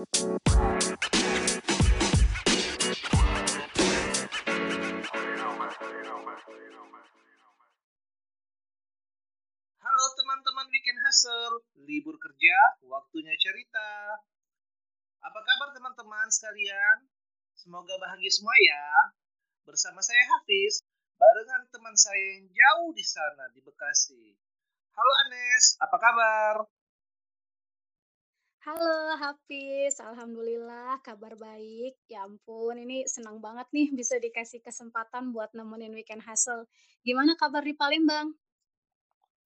Halo teman-teman Weekend Hustle, libur kerja, waktunya cerita. Apa kabar teman-teman sekalian? Semoga bahagia semua ya. Bersama saya Hafiz, barengan teman saya yang jauh di sana di Bekasi. Halo Anes, apa kabar? Halo Hafiz, alhamdulillah kabar baik. Ya ampun, ini senang banget nih bisa dikasih kesempatan buat nemenin weekend hustle. Gimana kabar di Palembang?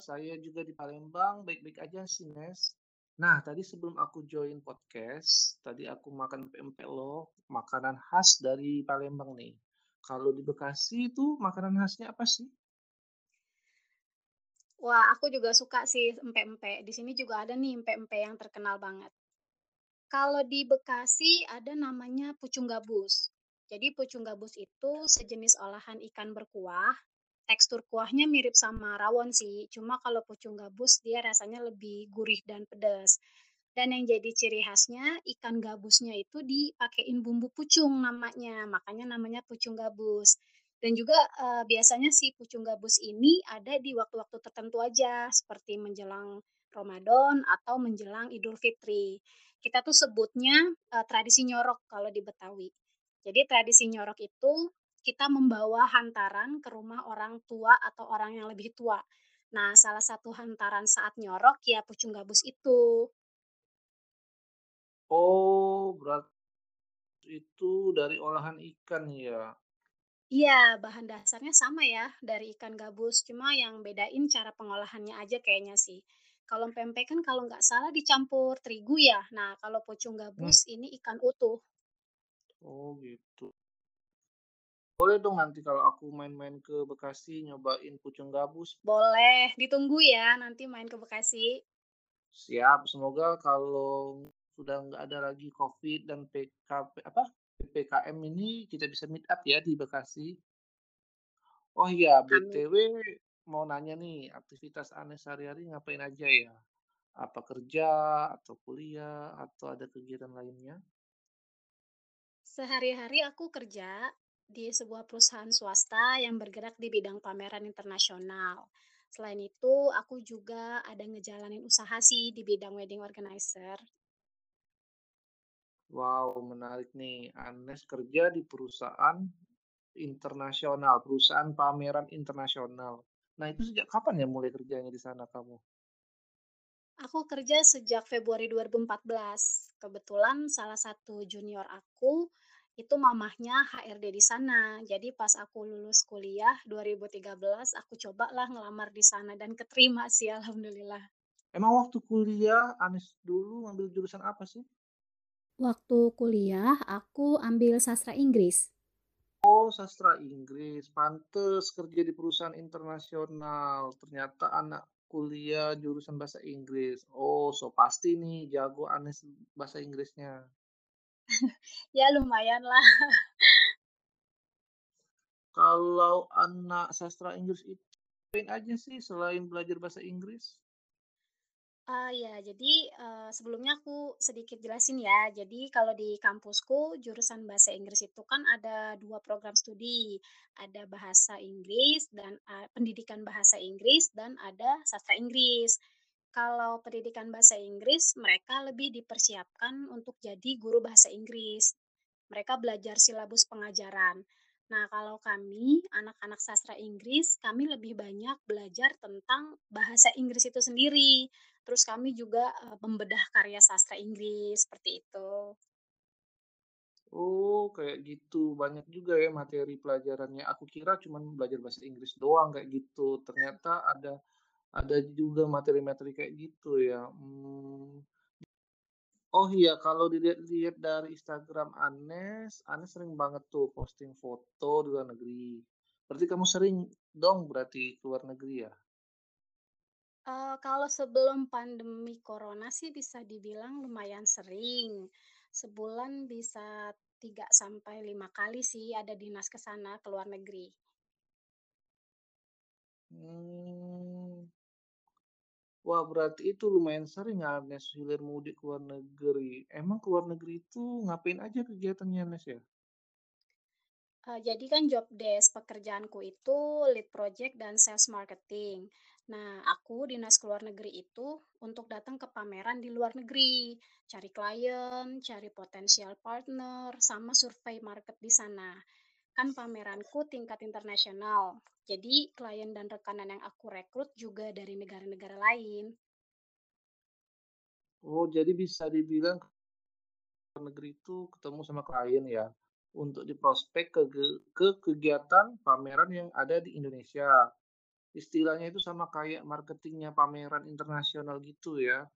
Saya juga di Palembang, baik-baik aja sih Nes. Nah, tadi sebelum aku join podcast, tadi aku makan pempek loh, makanan khas dari Palembang nih. Kalau di Bekasi itu makanan khasnya apa sih? Wah, aku juga suka sih empek-empek. Di sini juga ada nih empek-empek yang terkenal banget. Kalau di Bekasi ada namanya pucung gabus. Jadi pucung gabus itu sejenis olahan ikan berkuah. Tekstur kuahnya mirip sama rawon sih, cuma kalau pucung gabus dia rasanya lebih gurih dan pedas. Dan yang jadi ciri khasnya, ikan gabusnya itu dipakein bumbu pucung namanya, makanya namanya pucung gabus. Dan juga, eee, biasanya si pucung gabus ini ada di waktu-waktu tertentu aja, seperti menjelang Ramadan atau menjelang Idul Fitri. Kita tuh sebutnya, eee, tradisi nyorok kalau di Betawi. Jadi tradisi nyorok itu kita membawa hantaran ke rumah orang tua atau orang yang lebih tua. Nah, salah satu hantaran saat nyorok ya pucung gabus itu. Oh, berarti itu dari olahan ikan ya. Iya, bahan dasarnya sama ya dari ikan gabus, cuma yang bedain cara pengolahannya aja kayaknya sih. Kalau pempek kan kalau nggak salah dicampur terigu ya. Nah, kalau pucung Hmm. gabus ini ikan utuh. Oh, gitu. Boleh dong nanti kalau aku main-main ke Bekasi nyobain pucung gabus. Boleh, ditunggu ya nanti main ke Bekasi. Siap, semoga kalau sudah nggak ada lagi COVID dan PKP apa PPKM ini kita bisa meet up ya di Bekasi. Oh iya. BTW mau nanya nih, aktivitas Anies sehari-hari ngapain aja ya? Apa kerja atau kuliah atau ada kegiatan lainnya? Sehari-hari aku kerja di sebuah perusahaan swasta yang bergerak di bidang pameran internasional. Selain itu, aku juga ada ngejalanin usaha sih di bidang wedding organizer. Wow, menarik nih. Anes kerja di perusahaan internasional, perusahaan pameran internasional. Nah, itu sejak kapan ya mulai kerjanya di sana kamu? Aku kerja sejak Februari 2014. Kebetulan salah satu junior aku itu mamahnya HRD di sana. Jadi pas aku lulus kuliah 2013, aku cobalah ngelamar di sana dan keterima sih alhamdulillah. Emang waktu kuliah Anes dulu ngambil jurusan apa sih? Waktu kuliah, aku ambil sastra Inggris. Oh, sastra Inggris. Pantes kerja di perusahaan internasional. Ternyata anak kuliah jurusan bahasa Inggris. Oh, so pasti nih jago Anes bahasa Inggrisnya. Ya lumayan lah. Kalau anak sastra Inggris itu ngapain aja sih selain belajar bahasa Inggris? Ah, ya, jadi, eee, sebelumnya aku sedikit jelasin ya. Jadi kalau di kampusku jurusan bahasa Inggris itu kan ada 2 program studi, ada bahasa Inggris dan, eee, pendidikan bahasa Inggris dan ada sastra Inggris. Kalau pendidikan bahasa Inggris, mereka lebih dipersiapkan untuk jadi guru bahasa Inggris. Mereka belajar silabus pengajaran. Nah, kalau kami, anak-anak sastra Inggris, kami lebih banyak belajar tentang bahasa Inggris itu sendiri. Terus kami juga, eee, membedah karya sastra Inggris, seperti itu. Oh, kayak gitu. Banyak juga ya materi pelajarannya. Aku kira cuman belajar bahasa Inggris doang kayak gitu. Ternyata ada ada juga materi-materi kayak gitu ya. Hmm. Oh iya, kalau dilihat-lihat dari Instagram Anes, Anes sering banget tuh posting foto di luar negeri. Berarti kamu sering dong berarti ke luar negeri ya? Eee, kalau sebelum pandemi corona sih bisa dibilang lumayan sering. Sebulan bisa 3 sampai 5 kali sih ada dinas ke sana, ke luar negeri. Hmm. Wah, berarti itu lumayan sering ya, Nes, hilir mudik ke luar negeri. Emang ke luar negeri itu ngapain aja kegiatannya, Nes, ya? Eee, jadi kan job desk pekerjaanku itu lead project dan sales marketing. Nah, aku dinas ke luar negeri itu untuk datang ke pameran di luar negeri, cari klien, cari potensial partner, sama survei market di sana. Kan pameranku tingkat internasional, jadi klien dan rekanan yang aku rekrut juga dari negara-negara lain. Oh, jadi bisa dibilang luar negeri itu ketemu sama klien ya, untuk diprospek ke ke kegiatan pameran yang ada di Indonesia. Istilahnya itu sama kayak marketingnya pameran internasional gitu ya?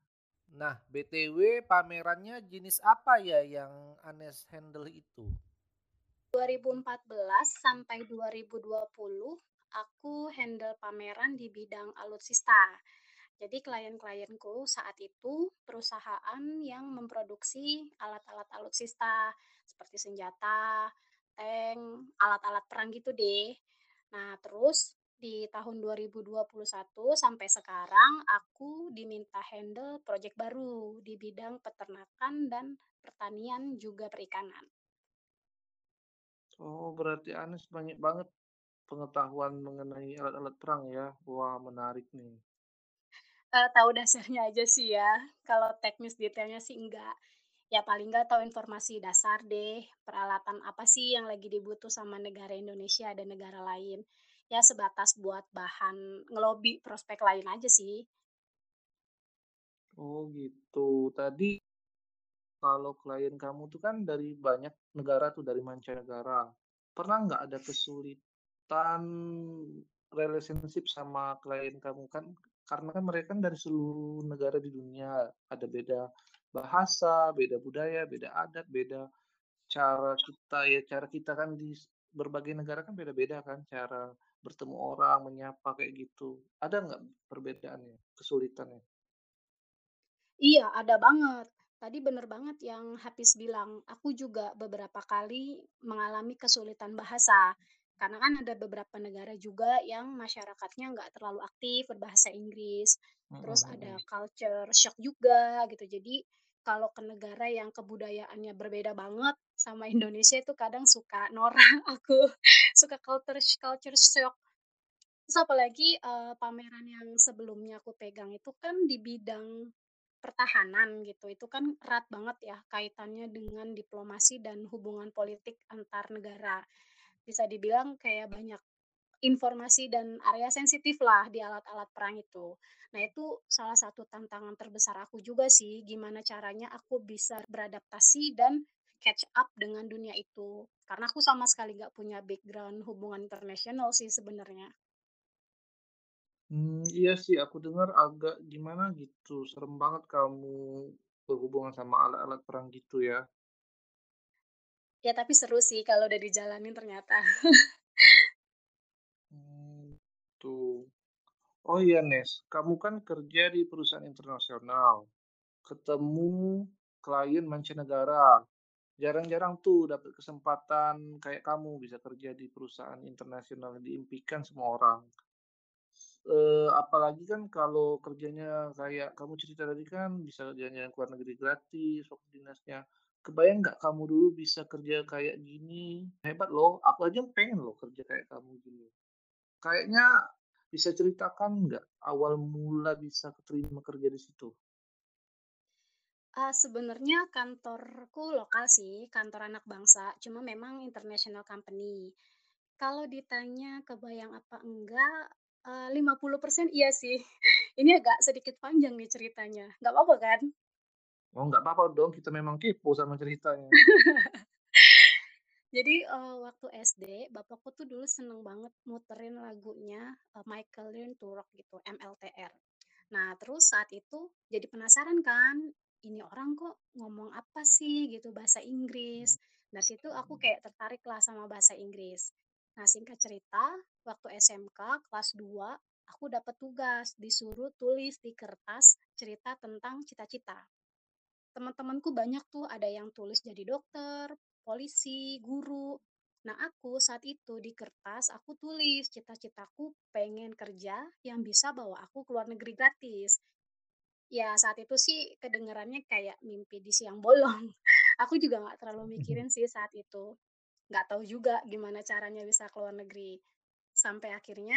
Nah, BTW pamerannya jenis apa ya yang Anes handle itu? 2014 sampai 2020, aku handle pameran di bidang alutsista. Jadi klien-klienku saat itu perusahaan yang memproduksi alat-alat alutsista seperti senjata, tank, alat-alat perang gitu deh. Nah, terus di tahun 2021 sampai sekarang aku diminta handle project baru di bidang peternakan dan pertanian juga perikanan. Oh, berarti Anes banyak banget pengetahuan mengenai alat-alat perang ya? Wah, menarik nih. Eee, tahu dasarnya aja sih ya, kalau teknis detailnya sih enggak. Ya paling nggak tahu informasi dasar deh, peralatan apa sih yang lagi dibutuh sama negara Indonesia dan negara lain. Ya sebatas buat bahan ngelobi prospek lain aja sih. Oh, gitu. Tadi kalau klien kamu tuh kan dari banyak negara tuh, dari mancanegara. Pernah nggak ada kesulitan relationship sama klien kamu kan? Karena kan mereka kan dari seluruh negara di dunia, ada beda bahasa, beda budaya, beda adat, beda cara kita ya, cara kita kan di berbagai negara kan beda-beda kan, cara bertemu orang, menyapa, kayak gitu. Ada nggak perbedaannya, kesulitannya? Iya, ada banget. Tadi bener banget yang Hafiz bilang. Aku juga beberapa kali mengalami kesulitan bahasa. Karena kan ada beberapa negara juga yang masyarakatnya nggak terlalu aktif berbahasa Inggris. Mhm Terus ada mhm. culture shock juga gitu. Jadi kalau ke negara yang kebudayaannya berbeda banget sama Indonesia itu kadang suka norak aku, suka culture culture shock. Terus apalagi, eee, pameran yang sebelumnya aku pegang itu kan di bidang pertahanan gitu, itu kan erat banget ya kaitannya dengan diplomasi dan hubungan politik antar negara. Bisa dibilang kayak banyak informasi dan area sensitif lah di alat-alat perang itu. Nah itu salah satu tantangan terbesar aku juga sih, gimana caranya aku bisa beradaptasi dan catch up dengan dunia itu. Karena aku sama sekali nggak punya background hubungan internasional sih sebenarnya. Mmm, iya sih aku dengar agak gimana gitu, serem banget kamu berhubungan sama alat-alat perang gitu ya. Ya tapi seru sih kalau udah dijalanin ternyata. Mmm, tuh. Oh iya Nes, kamu kan kerja di perusahaan internasional, ketemu klien mancanegara, jarang-jarang tuh dapat kesempatan kayak kamu bisa kerja di perusahaan internasional yang diimpikan semua orang. Eee, apalagi kan kalau kerjanya kayak kamu cerita tadi kan bisa jalan-jalan ke luar negeri gratis waktu dinasnya. Kebayang nggak kamu dulu bisa kerja kayak gini? Hebat loh, aku aja pengen loh kerja kayak kamu gini. Kayaknya bisa ceritakan nggak awal mula bisa keterima kerja di situ? Eee, sebenarnya kantorku lokal sih, kantor anak bangsa, cuma memang international company. Kalau ditanya kebayang apa enggak, eee, 50% iya sih. Ini agak sedikit panjang nih ceritanya, nggak apa-apa kan? Oh, nggak apa-apa dong, kita memang kepo sama ceritanya. Jadi, eee, waktu SD, bapakku tuh dulu seneng banget muterin lagunya, eee, Michael Learn to Rock gitu, MLTR. Nah, terus saat itu jadi penasaran kan, ini orang kok ngomong apa sih gitu, bahasa Inggris. Dari situ aku kayak tertarik lah sama bahasa Inggris. Nah, singkat cerita, waktu SMK kelas 2, aku dapat tugas, disuruh tulis di kertas cerita tentang cita-cita. Teman-temanku banyak tuh, ada yang tulis jadi dokter, polisi, guru. Nah, aku saat itu di kertas aku tulis cita-citaku pengen kerja yang bisa bawa aku ke luar negeri gratis. Ya saat itu sih kedengarannya kayak mimpi di siang bolong. Aku juga nggak terlalu mikirin sih saat itu. Nggak tahu juga gimana caranya bisa ke luar negeri. Sampai akhirnya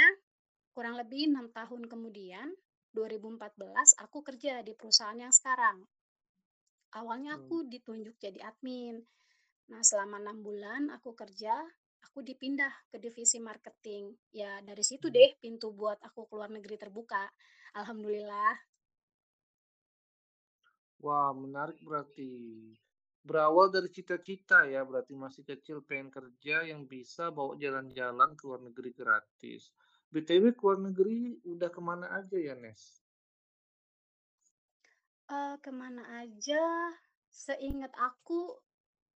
kurang lebih 6 tahun kemudian, 2014 aku kerja di perusahaan yang sekarang. Awalnya aku ditunjuk jadi admin. Nah, selama 6 bulan aku kerja, aku dipindah ke divisi marketing. Ya dari situ deh pintu buat aku ke luar negeri terbuka. Alhamdulillah. Wah, menarik berarti. Berawal dari cita-cita ya, berarti masih kecil pengen kerja yang bisa bawa jalan-jalan ke luar negeri gratis. BTW ke luar negeri udah ke mana aja ya, Nes? Eee, ke mana aja, seingat aku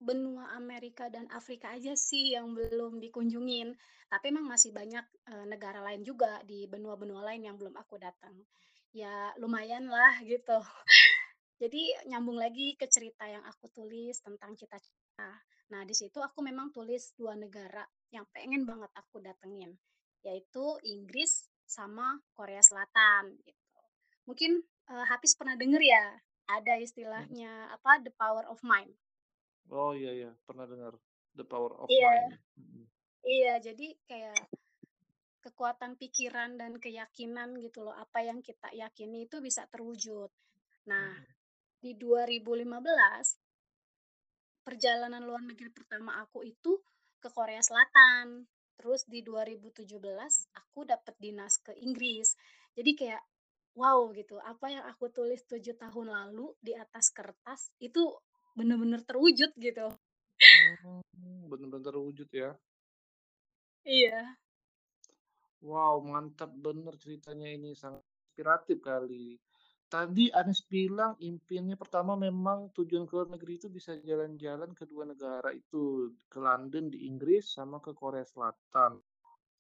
benua Amerika dan Afrika aja sih yang belum dikunjungin. Tapi emang masih banyak, eee, negara lain juga di benua-benua lain yang belum aku datang. Ya lumayanlah gitu. Jadi nyambung lagi ke cerita yang aku tulis tentang cita-cita. Nah, di situ aku memang tulis 2 negara yang pengen banget aku datengin, yaitu Inggris sama Korea Selatan gitu. Mungkin, eee, Hafiz pernah denger ya, ada Mhm. istilahnya apa, The Power of Mind. Oh, iya iya, pernah dengar, The Power of Iya. Mind. Mhm. Iya, jadi kayak kekuatan pikiran dan keyakinan gitu loh, apa yang kita yakini itu bisa terwujud. Nah, Mhm. Di 2015 perjalanan luar negeri pertama aku itu ke Korea Selatan. Terus di 2017 aku dapet dinas ke Inggris. Jadi kayak, wow gitu, apa yang aku tulis 7 tahun lalu di atas kertas itu bener-bener terwujud gitu. Mmm, bener-bener terwujud ya. Iya. Wow, mantap bener ceritanya ini, sangat inspiratif kali. Tadi Anes bilang impiannya pertama memang tujuan ke luar negeri itu bisa jalan-jalan ke 2 negara itu, ke London di Inggris sama ke Korea Selatan.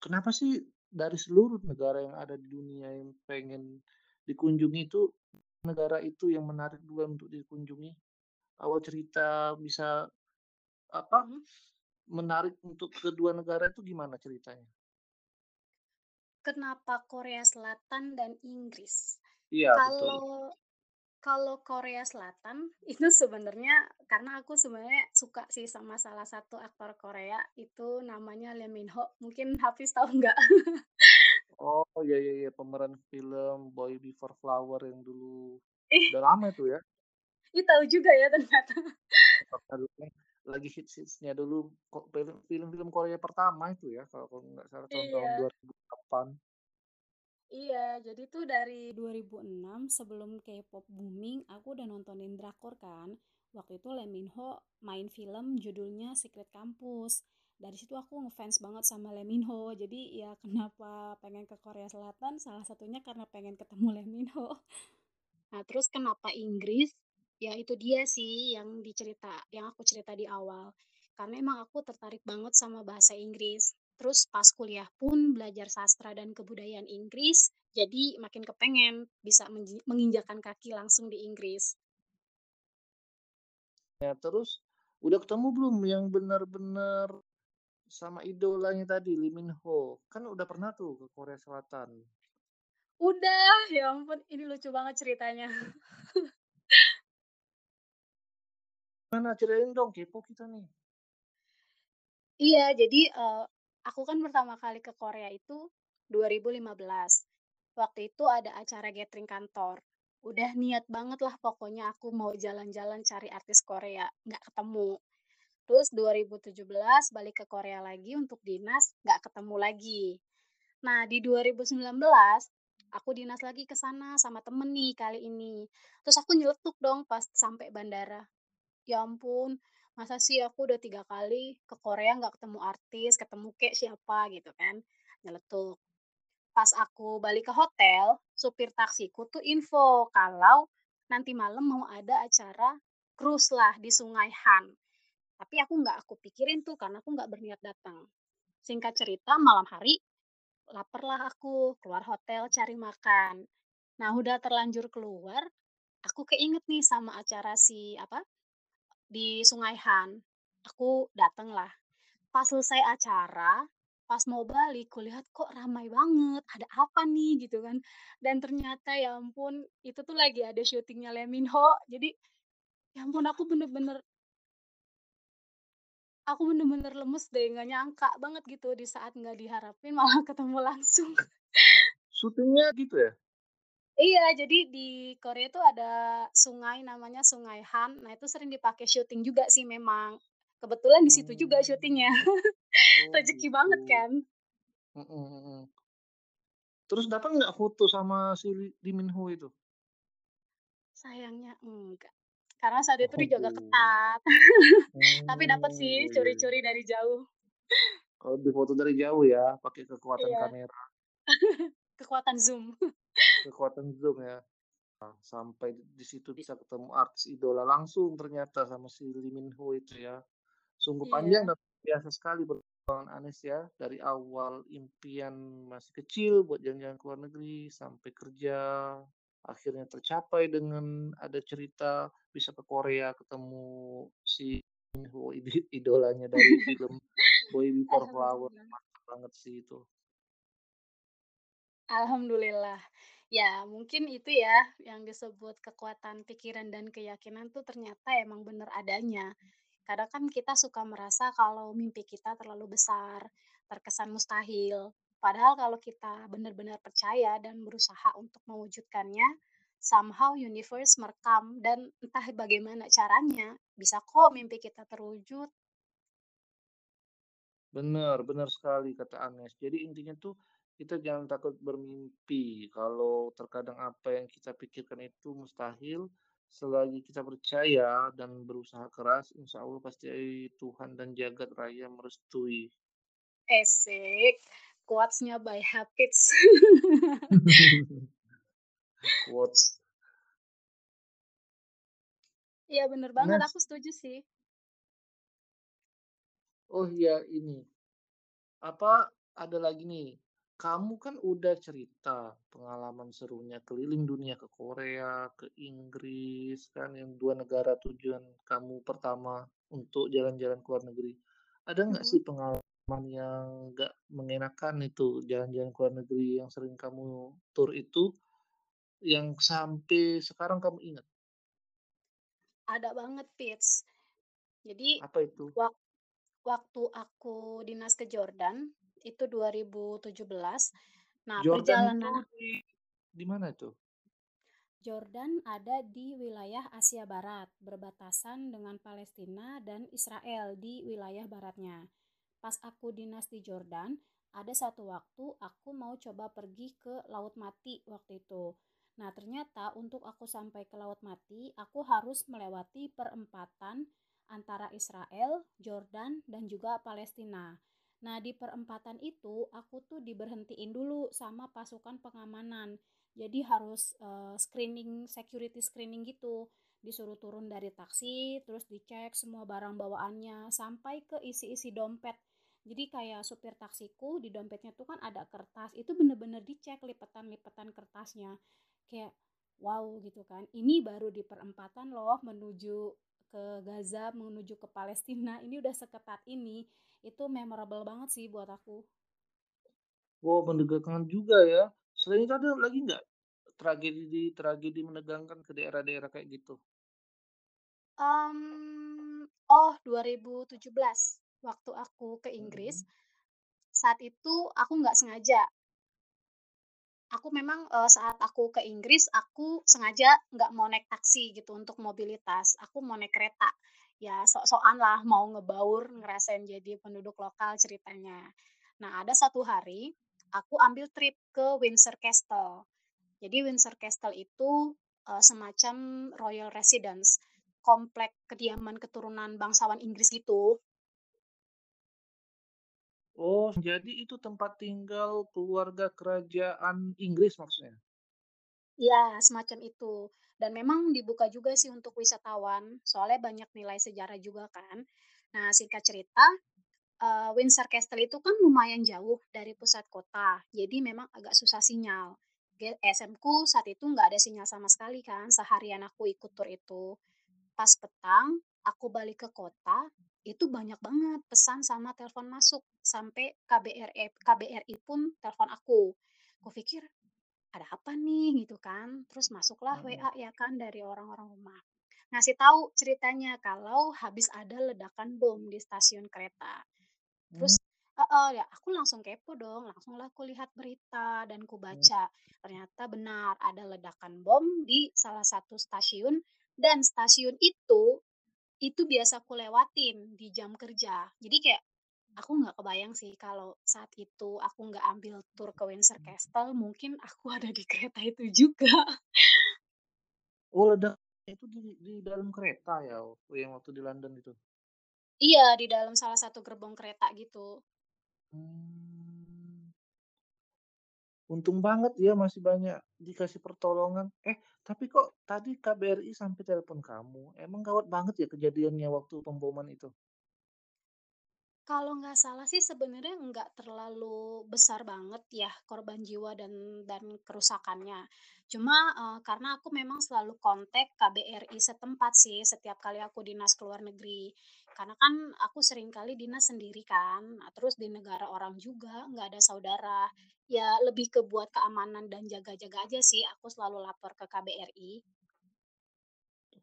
Kenapa sih dari seluruh negara yang ada di dunia yang pengen dikunjungi itu, negara itu yang menarik duluan untuk dikunjungi? Awal cerita bisa, apa, Mhm. menarik untuk kedua negara itu gimana ceritanya? Kenapa Korea Selatan dan Inggris? Iya, betul. Kalau kalau Korea Selatan itu sebenarnya karena aku sebenarnya suka sih sama salah satu aktor Korea, itu namanya Lee Min Ho, mungkin Hafiz tahu nggak? Oh, iya iya iya, pemeran film Boy Before Flower yang dulu Ih, udah lama itu ya. ih tahu juga ya ternyata. lagi hits-hitsnya dulu kok film film-film Korea pertama itu ya, kalau kalau nggak salah tahun-tahun Iya. 2008. Iya, jadi tuh dari 2006 sebelum K-pop booming, aku udah nontonin drakor kan. Waktu itu Lee Min Ho main film judulnya Secret Campus. Dari situ aku ngefans banget sama Lee Min Ho. Jadi ya kenapa pengen ke Korea Selatan? Salah satunya karena pengen ketemu Lee Min Ho. Nah, terus kenapa Inggris? Ya itu dia sih yang dicerita yang aku cerita di awal. Karena emang aku tertarik banget sama bahasa Inggris. Terus pas kuliah pun belajar sastra dan kebudayaan Inggris, jadi makin kepengen bisa menginjakan kaki langsung di Inggris. Ya terus udah ketemu belum yang benar-benar sama idolanya tadi, Lee Min Ho? Kan udah pernah tuh ke Korea Selatan. Udah, ya ampun ini lucu banget ceritanya. Gimana ceritain dong, kepo kita nih. Iya, jadi, eee, aku kan pertama kali ke Korea itu 2015. Waktu itu ada acara gathering kantor. Udah niat banget lah pokoknya aku mau jalan-jalan cari artis Korea, nggak ketemu. Terus 2017 balik ke Korea lagi untuk dinas, nggak ketemu lagi. Nah, di 2019 aku dinas lagi ke sana sama temen nih kali ini. Terus aku nyeletuk dong pas sampai bandara. Ya ampun, masa sih aku udah 3 kali ke Korea nggak ketemu artis, ketemu kek siapa gitu kan, nyeletuk. Pas aku balik ke hotel, supir taksiku tuh info kalau nanti malam mau ada acara cruise lah di Sungai Han. Tapi aku nggak aku pikirin tuh karena aku nggak berniat datang. Singkat cerita malam hari, laparlah aku, keluar hotel cari makan. Nah udah terlanjur keluar, aku keinget nih sama acara si apa, di Sungai Han. Aku dateng lah. Pas selesai acara, Pas mau balik, kulihat kok ramai banget, ada apa nih gitu kan. Dan ternyata ya ampun, itu tuh lagi ada syutingnya Lee Min Ho. Jadi, ya ampun aku bener-bener aku bener-bener lemes deh, nggak nyangka banget gitu di saat nggak diharapin malah ketemu langsung. Syutingnya gitu ya? Iya, jadi di Korea itu ada sungai namanya Sungai Han. Nah, itu sering dipakai syuting juga sih memang. Kebetulan di situ juga syutingnya. Mmm. Oh Rezeki banget gitu. kan? Mhm mhm. Terus dapat nggak foto sama si Lee Lee Min Ho itu? Sayangnya enggak. Karena saat itu dijaga Waduh. ketat. Tapi dapat Oh, sih iya iya iya. curi-curi dari jauh. Oh, difoto dari jauh ya, pakai kekuatan Iya. kamera. Kekuatan zoom. Kekuatan zoom ya. Nah, sampai di situ bisa ketemu artis idola langsung ternyata sama si Lee Min Ho itu ya. Sungguh panjang Iya. dan biasa sekali perjuangan Anes ya, dari awal impian masih kecil buat jalan-jalan ke luar negeri, sampai kerja, akhirnya tercapai dengan ada cerita bisa ke Korea ketemu si idolanya dari film Boy Before Flower, mantap banget sih itu. Alhamdulillah. Ya mungkin itu ya, yang disebut kekuatan pikiran dan keyakinan tuh ternyata emang bener adanya. Kadang kan kita suka merasa kalau mimpi kita terlalu besar, terkesan mustahil. Padahal kalau kita benar-benar percaya dan berusaha untuk mewujudkannya, somehow universe merekam dan entah bagaimana caranya, bisa kok mimpi kita terwujud. Bener bener sekali kata Anes. Jadi intinya tuh kita jangan takut bermimpi. Kalau terkadang apa yang kita pikirkan itu mustahil, selagi kita percaya dan berusaha keras, insya Allah pasti Tuhan dan jagat raya merestui. Asik, quotes-nya by Hafiz. Quotes. Iya bener banget, Nes aku setuju sih. Oh iya ini, apa, ada lagi nih, kamu kan udah cerita pengalaman serunya keliling dunia ke Korea, ke Inggris kan yang 2 negara tujuan kamu pertama untuk jalan-jalan ke luar negeri. Ada nggak Mhm. sih pengalaman yang nggak mengenakan itu jalan-jalan ke luar negeri yang sering kamu tur itu, yang sampai sekarang kamu ingat? Ada banget, Pits. Jadi Apa itu? wak waktu aku dinas ke Jordan, itu 2017. Nah Jordan perjalanan di di mana itu? Jordan ada di wilayah Asia Barat, berbatasan dengan Palestina dan Israel di wilayah baratnya. Pas aku dinas di Jordan, ada satu waktu aku mau coba pergi ke Laut Mati waktu itu. Nah, ternyata untuk aku sampai ke Laut Mati, aku harus melewati perempatan antara Israel, Jordan, dan juga Palestina. Nah, di perempatan itu aku tuh diberhentiin dulu sama pasukan pengamanan. Jadi harus uh, screening, security screening gitu. Disuruh turun dari taksi, terus dicek semua barang bawaannya sampai ke isi-isi dompet. Jadi kayak supir taksiku di dompetnya tuh kan ada kertas, itu bener-bener dicek lipetan-lipetan kertasnya. Kayak wow gitu kan. Ini baru di perempatan loh menuju ke Gaza, menuju ke Palestina. Ini udah seketat ini. Itu memorable banget sih buat aku. Wow, menegangkan juga ya. Selain itu ada lagi nggak tragedi-tragedi menegangkan ke daerah-daerah kayak gitu? Mmm, oh 2017 waktu aku ke Inggris, Mhm. saat itu aku nggak sengaja. Aku memang, eee, saat aku ke Inggris, aku sengaja nggak mau naik taksi gitu untuk mobilitas, aku mau naik kereta. Ya sok-sokan lah mau ngebaur, ngerasain jadi penduduk lokal ceritanya. Nah ada satu hari, aku ambil trip ke Windsor Castle. Jadi Windsor Castle itu, eee, semacam royal residence, komplek kediaman keturunan bangsawan Inggris gitu. Oh, jadi itu tempat tinggal keluarga kerajaan Inggris maksudnya? Iya, semacam itu. Dan memang dibuka juga sih untuk wisatawan, soalnya banyak nilai sejarah juga kan. Nah, singkat cerita, eee, Windsor Castle itu kan lumayan jauh dari pusat kota, jadi memang agak susah sinyal. GSM-ku saat itu nggak ada sinyal sama sekali kan, seharian aku ikut tur itu. Pas petang, aku balik ke kota, itu banyak banget pesan sama telepon masuk, sampai KBRI KBRI pun telepon aku. Kupikir, "Ada apa nih?" Gitu kan. Terus masuklah Mhm. WA ya kan dari orang-orang rumah. Ngasih tahu ceritanya kalau habis ada ledakan bom di stasiun kereta. Terus heeh, ya aku langsung kepo dong, langsunglah aku lihat berita dan Mmm. kubaca. Ternyata benar ada ledakan bom di salah satu stasiun dan stasiun itu, itu biasa aku lewatin di jam kerja. Jadi kayak aku nggak kebayang sih kalau saat itu aku nggak ambil tur ke Windsor Castle, mungkin aku ada di kereta itu juga. Oh, itu di di dalam kereta ya, waktu yang waktu di London itu? Iya, di dalam salah satu gerbong kereta gitu. Mmm. Untung banget ya masih banyak dikasih pertolongan. Eh, tapi kok tadi KBRI sampai telepon kamu, emang gawat banget ya kejadiannya waktu pemboman itu? Kalau nggak salah sih sebenarnya nggak terlalu besar banget ya korban jiwa dan dan kerusakannya. Cuma, eee, karena aku memang selalu kontak KBRI setempat sih setiap kali aku dinas ke luar negeri. Karena kan aku sering kali dinas sendiri kan, nah terus di negara orang juga, nggak ada saudara. Ya lebih ke buat keamanan dan jaga-jaga aja sih aku selalu lapor ke KBRI.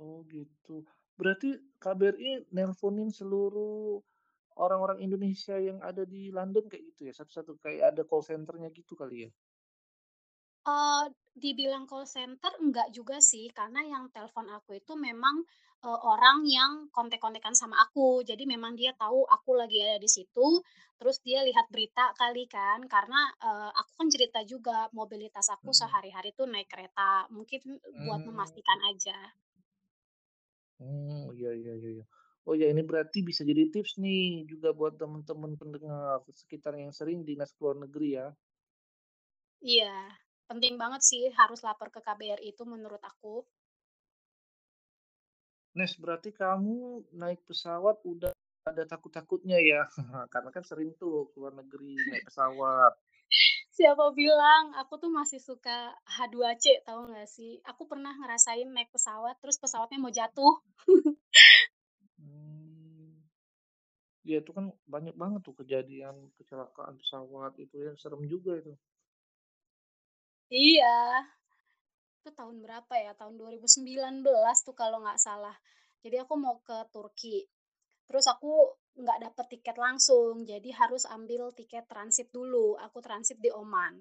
Oh gitu. Berarti KBRI nelponin seluruh orang-orang Indonesia yang ada di London kayak gitu ya? Satu-satu kayak ada call center-nya gitu kali ya? Eee, dibilang call center enggak juga sih, karena yang telepon aku itu memang, eee, orang yang kontak-kontakan sama aku. Jadi memang dia tahu aku lagi ada di situ, terus dia lihat berita kali kan, karena, eee, aku kan cerita juga mobilitas aku Mhm. sehari-hari tuh naik kereta, mungkin buat Mmm. memastikan aja. Oh, iya iya iya iya. Oh ya ini berarti bisa jadi tips nih juga buat teman-teman pendengar sekitar yang sering dinas ke luar negeri ya. Iya, penting banget sih harus lapor ke KBRI itu menurut aku. Nes, berarti kamu naik pesawat udah ada takut-takutnya ya? Karena kan sering tuh ke luar negeri naik pesawat. Siapa bilang, aku tuh masih suka H2C tahu nggak sih? Aku pernah ngerasain naik pesawat, terus pesawatnya mau jatuh. Ya itu kan banyak banget tuh kejadian kecelakaan pesawat itu ya, serem juga itu. Iya, itu tahun berapa ya, tahun 2019 tuh kalau nggak salah. Jadi aku mau ke Turki, terus aku nggak dapet tiket langsung, jadi harus ambil tiket transit dulu, aku transit di Oman.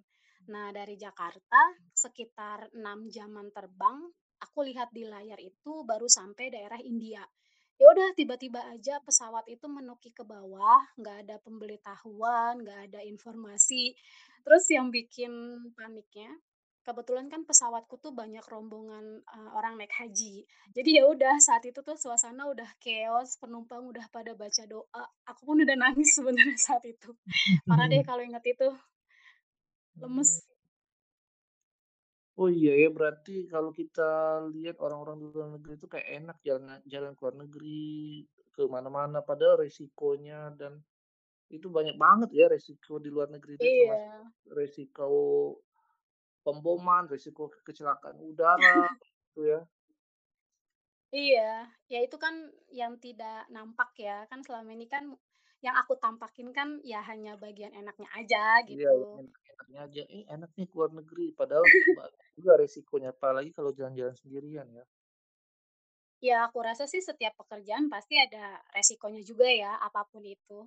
Nah, dari Jakarta sekitar 6 jaman terbang, aku lihat di layar itu baru sampai daerah India. Ya udah tiba-tiba aja pesawat itu menoki ke bawah, nggak ada pemberitahuan, nggak ada informasi. Terus yang bikin paniknya, kebetulan kan pesawatku tuh banyak rombongan, eee, orang naik haji. Jadi ya udah saat itu tuh suasana udah chaos, penumpang udah pada baca doa, aku pun udah nangis sebenarnya saat itu. Parah deh kalau inget itu, lemes. Oh iya ya, berarti kalau kita lihat orang-orang di luar negeri itu kayak enak jalan jalan ke luar negeri, ke mana-mana, padahal resikonya dan itu banyak banget ya resiko di luar negeri itu Iya resiko pemboman, resiko kecelakaan udara, gitu ya. iya, ya itu kan yang tidak nampak ya, kan selama ini kan yang aku tampakin kan ya hanya bagian enaknya aja Iya, gitu. yang enak-enaknya aja, "Eh, enak nih ke luar negeri," padahal juga resikonya, apalagi kalau jalan-jalan sendirian ya. Ya aku rasa sih setiap pekerjaan pasti ada resikonya juga ya, apa pun itu.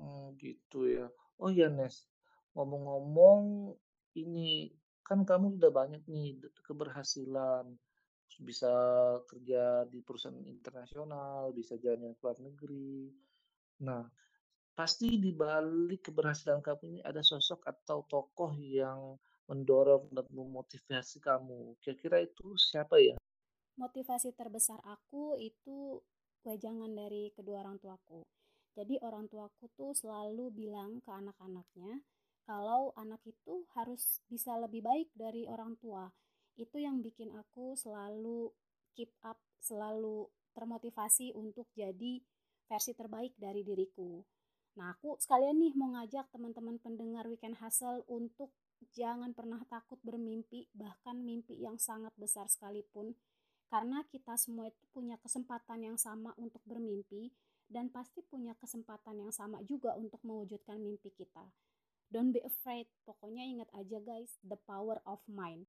Oh, gitu ya. Oh ya, Nes, ngomong-ngomong ini, kan kamu udah banyak nih keberhasilan, bisa kerja di perusahaan internasional, bisa jalan-jalan ke luar negeri. Nah, pasti di balik keberhasilan kamu ini ada sosok atau tokoh yang mendorong dan memotivasi kamu. Kira-kira itu siapa ya? Motivasi terbesar aku itu wejangan dari kedua orang tuaku. Jadi orang tuaku tuh selalu bilang ke anak-anaknya kalau anak itu harus bisa lebih baik dari orang tua. Itu yang bikin aku selalu keep up, selalu termotivasi untuk jadi versi terbaik dari diriku. Nah, aku sekalian nih mau ngajak teman-teman pendengar Weekend Hustle untuk jangan pernah takut bermimpi, bahkan mimpi yang sangat besar sekalipun Karena kita semua itu punya kesempatan yang sama untuk bermimpi dan pasti punya kesempatan yang sama juga untuk mewujudkan mimpi kita. Don't be afraid. Pokoknya ingat aja guys, the power of mind.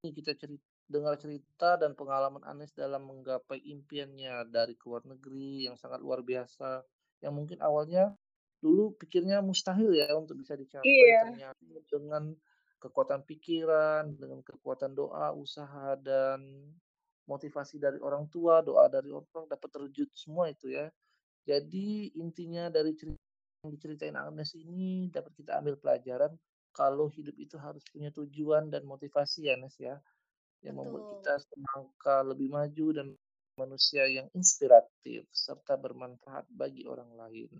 Ini kita cerita, dengar cerita dan pengalaman Anes dalam menggapai impiannya dari luar negeri yang sangat luar biasa. Yang mungkin awalnya dulu pikirnya mustahil ya untuk bisa dicapai. Iya. Ternyata dengan kekuatan pikiran, dengan kekuatan doa, usaha, dan motivasi dari orang tua, doa dari orang dapat terwujud semua itu ya. Jadi intinya dari cerita yang diceritain Agnes ini dapat kita ambil pelajaran kalau hidup itu harus punya tujuan dan motivasi ya Nes ya. Yang membuat Betul. kita selangkah lebih maju dan manusia yang inspiratif serta bermanfaat bagi orang lain.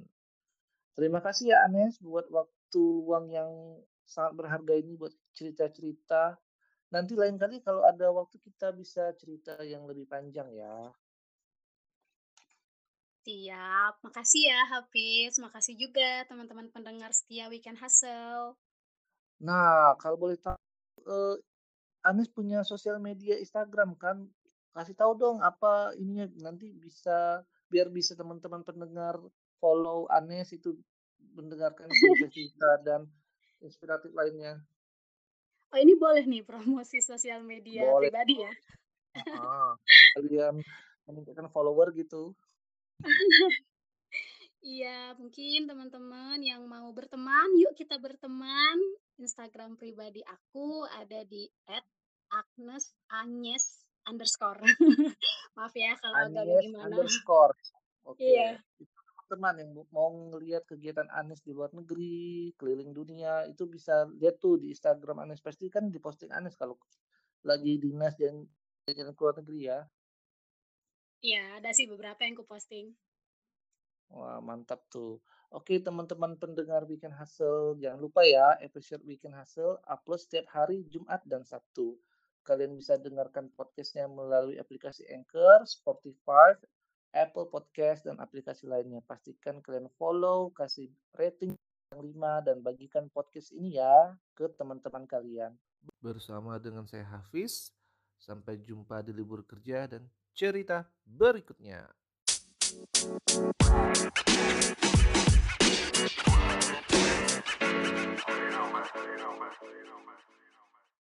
Terima kasih ya Anes buat waktu luang yang sangat berharga ini buat cerita-cerita. Nanti lain kali kalau ada waktu kita bisa cerita yang lebih panjang ya. Siap. Makasih ya Hafiz. Makasih juga teman-teman pendengar setia Weekend Hustle. Nah, kalau boleh tahu, eh, Anes punya sosial media Instagram kan? Kasih tahu dong apa ininya nanti bisa biar bisa teman-teman pendengar follow Anes itu mendengarkan cerita-cerita dan inspiratif lainnya. Oh ini boleh nih promosi sosial media Boleh. pribadi ya? Ah, kalian meningkatkan follower gitu. Iya, mungkin teman-teman yang mau berteman, yuk kita berteman. Instagram pribadi aku ada di @agnes underscore. Maaf ya kalau agak gimana. underscore. Oke. Iya. Itu teman-teman yang mau ngelihat kegiatan Anes di luar negeri, keliling dunia, itu bisa lihat tuh di Instagram Anes. Pasti kan di posting Anes kalau lagi dinas dan jalan ke luar negeri ya. Iya, ada sih beberapa yang kuposting. Wah, mantap tuh. Oke, teman-teman pendengar Weekend Hustle, jangan lupa ya, episode Weekend Hustle upload setiap hari Jumat dan Sabtu. Kalian bisa dengarkan podcastnya melalui aplikasi Anchor, Spotify, Apple Podcast, dan aplikasi lainnya. Pastikan kalian follow, kasih rating yang 5, dan bagikan podcast ini ya ke teman-teman kalian. Bersama dengan saya Hafiz, sampai jumpa di libur kerja dan cerita berikutnya.